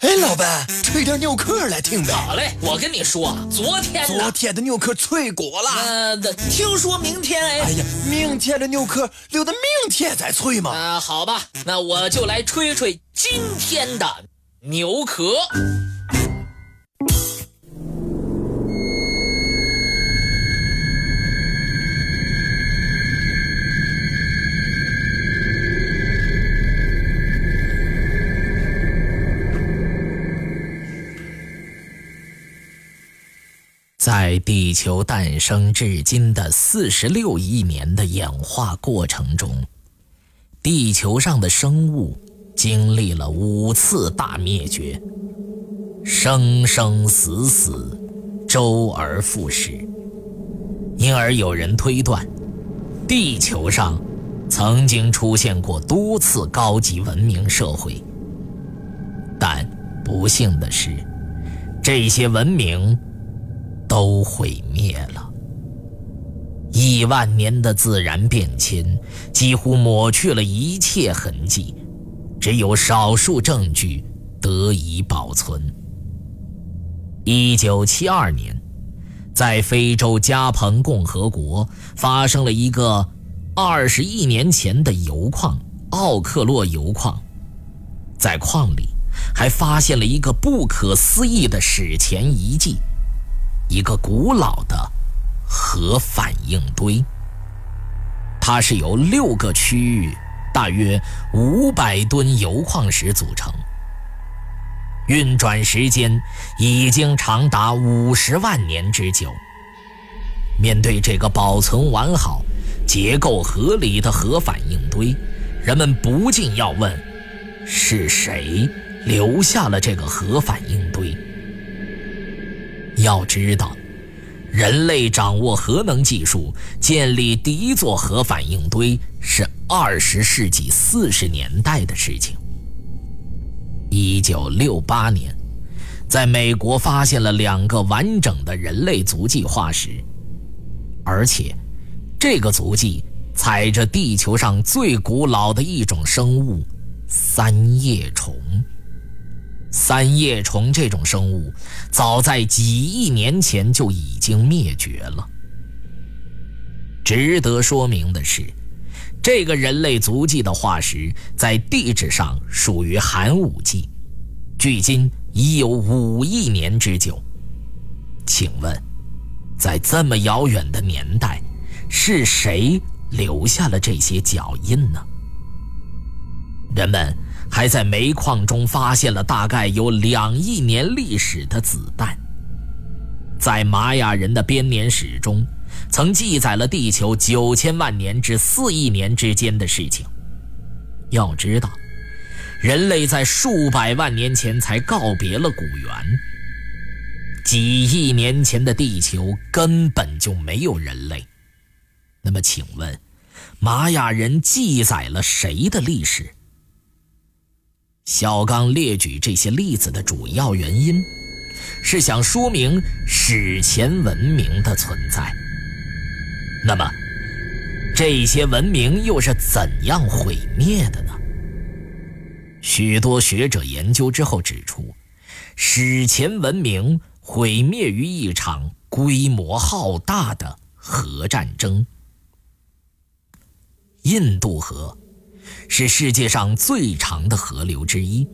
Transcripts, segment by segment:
哎，老板，吹点牛壳来听呗。好嘞，我跟你说，昨天昨天的牛壳脆骨了。呃，听说明天哎。哎呀，明天的牛壳留到明天再吹嘛。啊，好吧，那我就来吹吹今天的牛壳。在地球诞生至今的四十六亿年的演化过程中，地球上的生物经历了五次大灭绝，生生死死，周而复始。因而有人推断，地球上曾经出现过多次高级文明社会。但不幸的是，这些文明。都毁灭了。亿万年的自然变迁几乎抹去了一切痕迹，只有少数证据得以保存。一九七二年，在非洲加蓬共和国发生了一个二十亿年前的油矿——奥克洛油矿，在矿里还发现了一个不可思议的史前遗迹。一个古老的核反应堆，它是由六个区域、大约五百吨铀矿石组成，运转时间已经长达五十万年之久。面对这个保存完好、结构合理的核反应堆，人们不禁要问：是谁留下了这个核反应堆？要知道，人类掌握核能技术、建立第一座核反应堆是二十世纪四十年代的事情。一九六八年，在美国发现了两个完整的人类足迹化石，而且，这个足迹踩着地球上最古老的一种生物——三叶虫。三叶虫这种生物，早在几亿年前就已经灭绝了。值得说明的是，这个人类足迹的化石在地质上属于寒武纪，距今已有五亿年之久。请问，在这么遥远的年代，是谁留下了这些脚印呢？人们。还在煤矿中发现了大概有两亿年历史的子弹。在玛雅人的编年史中，曾记载了地球九千万年至四亿年之间的事情。要知道，人类在数百万年前才告别了古猿，几亿年前的地球根本就没有人类。那么，请问，玛雅人记载了谁的历史？小刚列举这些例子的主要原因，是想说明史前文明的存在。那么，这些文明又是怎样毁灭的呢？许多学者研究之后指出，史前文明毁灭于一场规模浩大的核战争——印度河。是世界上最长的河流之一，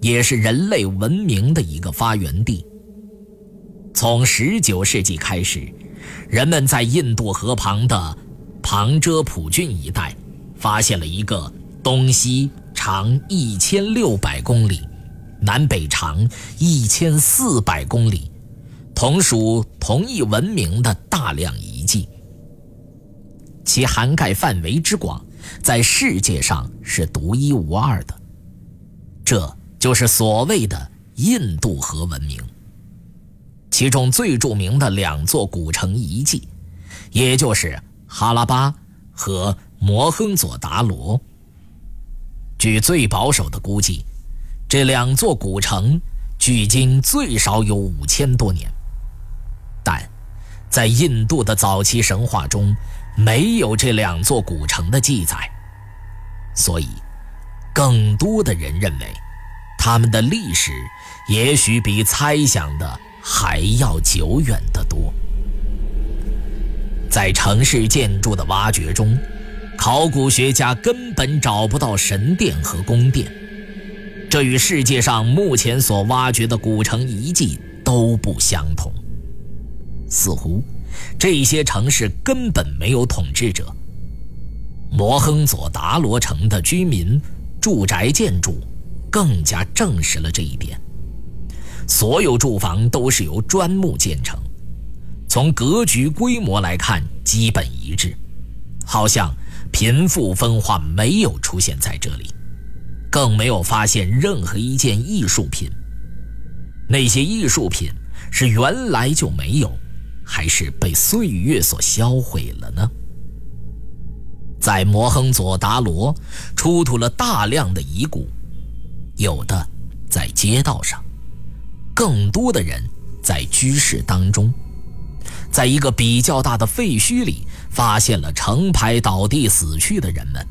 也是人类文明的一个发源地。从19世纪开始，人们在印度河旁的旁遮普郡一带，发现了一个东西长1600公里、南北长1400公里，同属同一文明的大量遗迹，其涵盖范围之广。在世界上是独一无二的，这就是所谓的印度河文明。其中最著名的两座古城遗迹，也就是哈拉巴和摩亨佐达罗。据最保守的估计，这两座古城距今最少有五千多年，但在印度的早期神话中。没有这两座古城的记载，所以更多的人认为，他们的历史也许比猜想的还要久远得多。在城市建筑的挖掘中，考古学家根本找不到神殿和宫殿，这与世界上目前所挖掘的古城遗迹都不相同。似乎这些城市根本没有统治者。摩亨佐达罗城的居民住宅建筑更加证实了这一点。所有住房都是由砖木建成，从格局规模来看基本一致，好像贫富分化没有出现在这里，更没有发现任何一件艺术品。那些艺术品是原来就没有，还是被岁月所销毁了呢？在摩亨佐达罗出土了大量的遗骨，有的在街道上，更多的人在居室当中。在一个比较大的废墟里，发现了成排倒地死去的人们，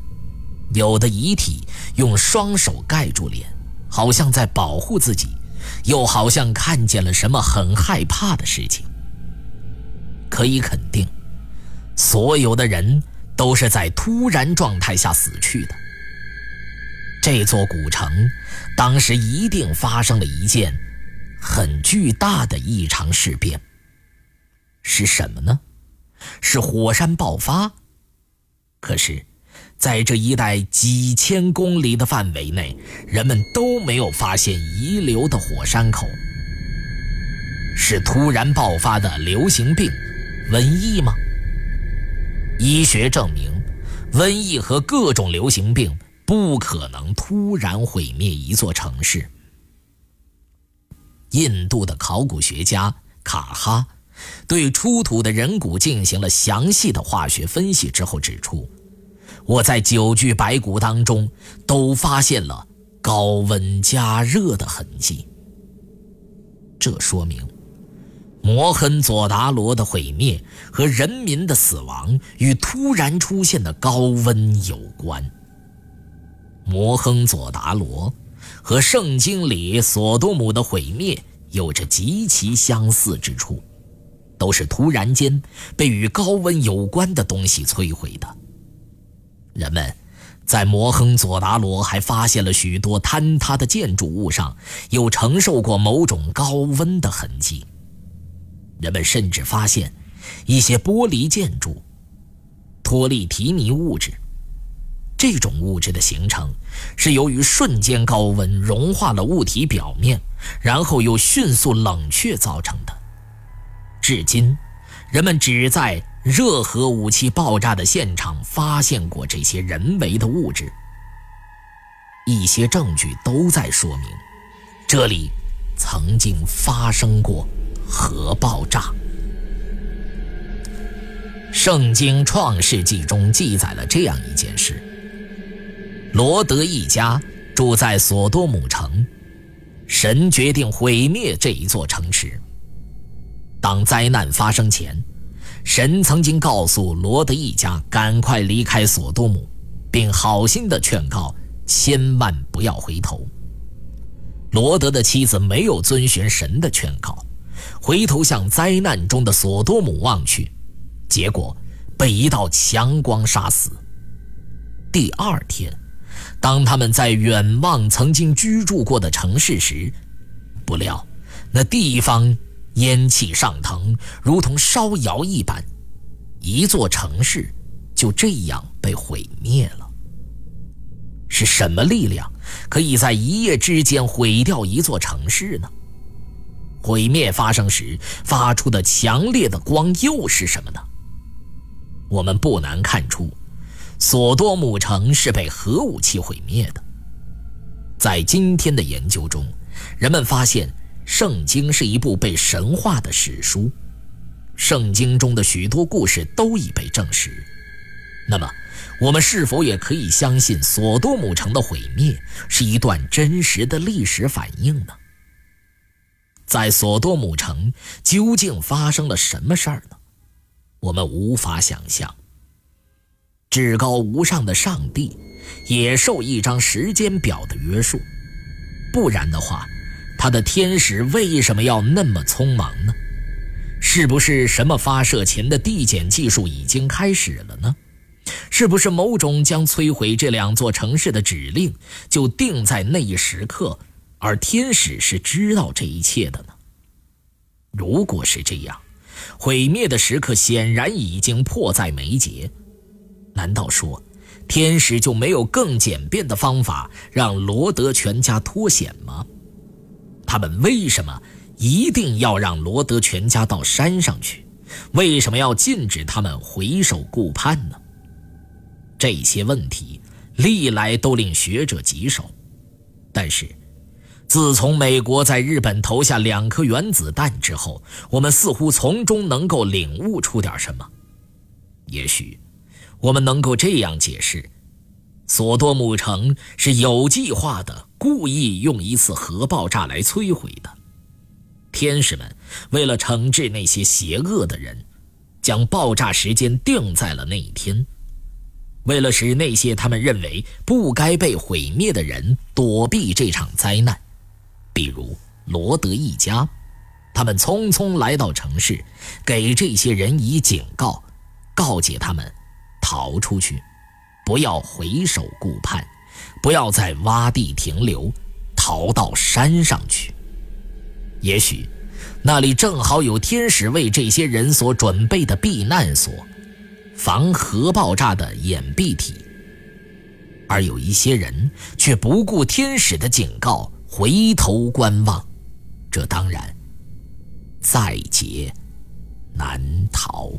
有的遗体用双手盖住脸，好像在保护自己，又好像看见了什么很害怕的事情。可以肯定，所有的人。都是在突然状态下死去的。这座古城当时一定发生了一件很巨大的异常事变。是什么呢？是火山爆发。可是，在这一带几千公里的范围内，人们都没有发现遗留的火山口。是突然爆发的流行病、瘟疫吗？医学证明，瘟疫和各种流行病不可能突然毁灭一座城市。印度的考古学家卡哈对出土的人骨进行了详细的化学分析之后指出，我在九具白骨当中都发现了高温加热的痕迹。这说明。摩亨佐达罗的毁灭和人民的死亡与突然出现的高温有关。摩亨佐达罗和圣经里索多姆的毁灭有着极其相似之处，都是突然间被与高温有关的东西摧毁的。人们在摩亨佐达罗还发现了许多坍塌的建筑物上有承受过某种高温的痕迹。人们甚至发现一些玻璃建筑托利提尼物质，这种物质的形成是由于瞬间高温融化了物体表面，然后又迅速冷却造成的。至今，人们只在热核武器爆炸的现场发现过这些人为的物质。一些证据都在说明，这里曾经发生过。核爆炸。圣经创世纪中记载了这样一件事：罗德一家住在索多姆城，神决定毁灭这一座城池。当灾难发生前，神曾经告诉罗德一家赶快离开索多姆，并好心的劝告千万不要回头。罗德的妻子没有遵循神的劝告。回头向灾难中的索多姆望去，结果被一道强光杀死。第二天，当他们在远望曾经居住过的城市时，不料那地方烟气上腾，如同烧窑一般，一座城市就这样被毁灭了。是什么力量可以在一夜之间毁掉一座城市呢？毁灭发生时发出的强烈的光又是什么呢？我们不难看出，索多姆城是被核武器毁灭的。在今天的研究中，人们发现《圣经》是一部被神化的史书，《圣经》中的许多故事都已被证实。那么，我们是否也可以相信索多姆城的毁灭是一段真实的历史反应呢？在索多姆城究竟发生了什么事儿呢？我们无法想象。至高无上的上帝也受一张时间表的约束，不然的话，他的天使为什么要那么匆忙呢？是不是什么发射前的递减技术已经开始了呢？是不是某种将摧毁这两座城市的指令就定在那一时刻，而天使是知道这一切的呢？如果是这样，毁灭的时刻显然已经迫在眉睫。难道说，天使就没有更简便的方法让罗德全家脱险吗？他们为什么？一定要让罗德全家到山上去，为什么要禁止他们回首顾盼呢？这些问题历来都令学者棘手，但是自从美国在日本投下两颗原子弹之后，我们似乎从中能够领悟出点什么。也许我们能够这样解释：索多姆城是有计划的，故意用一次核爆炸来摧毁的。天使们为了惩治那些邪恶的人，将爆炸时间定在了那一天。为了使那些他们认为不该被毁灭的人躲避这场灾难，比如罗德一家，他们匆匆来到城市，给这些人以警告，告诫他们逃出去，不要回首顾盼，不要在洼地停留，逃到山上去。也许，那里正好有天使为这些人所准备的避难所，防核爆炸的掩蔽体。而有一些人却不顾天使的警告，回头观望，这当然在劫难逃。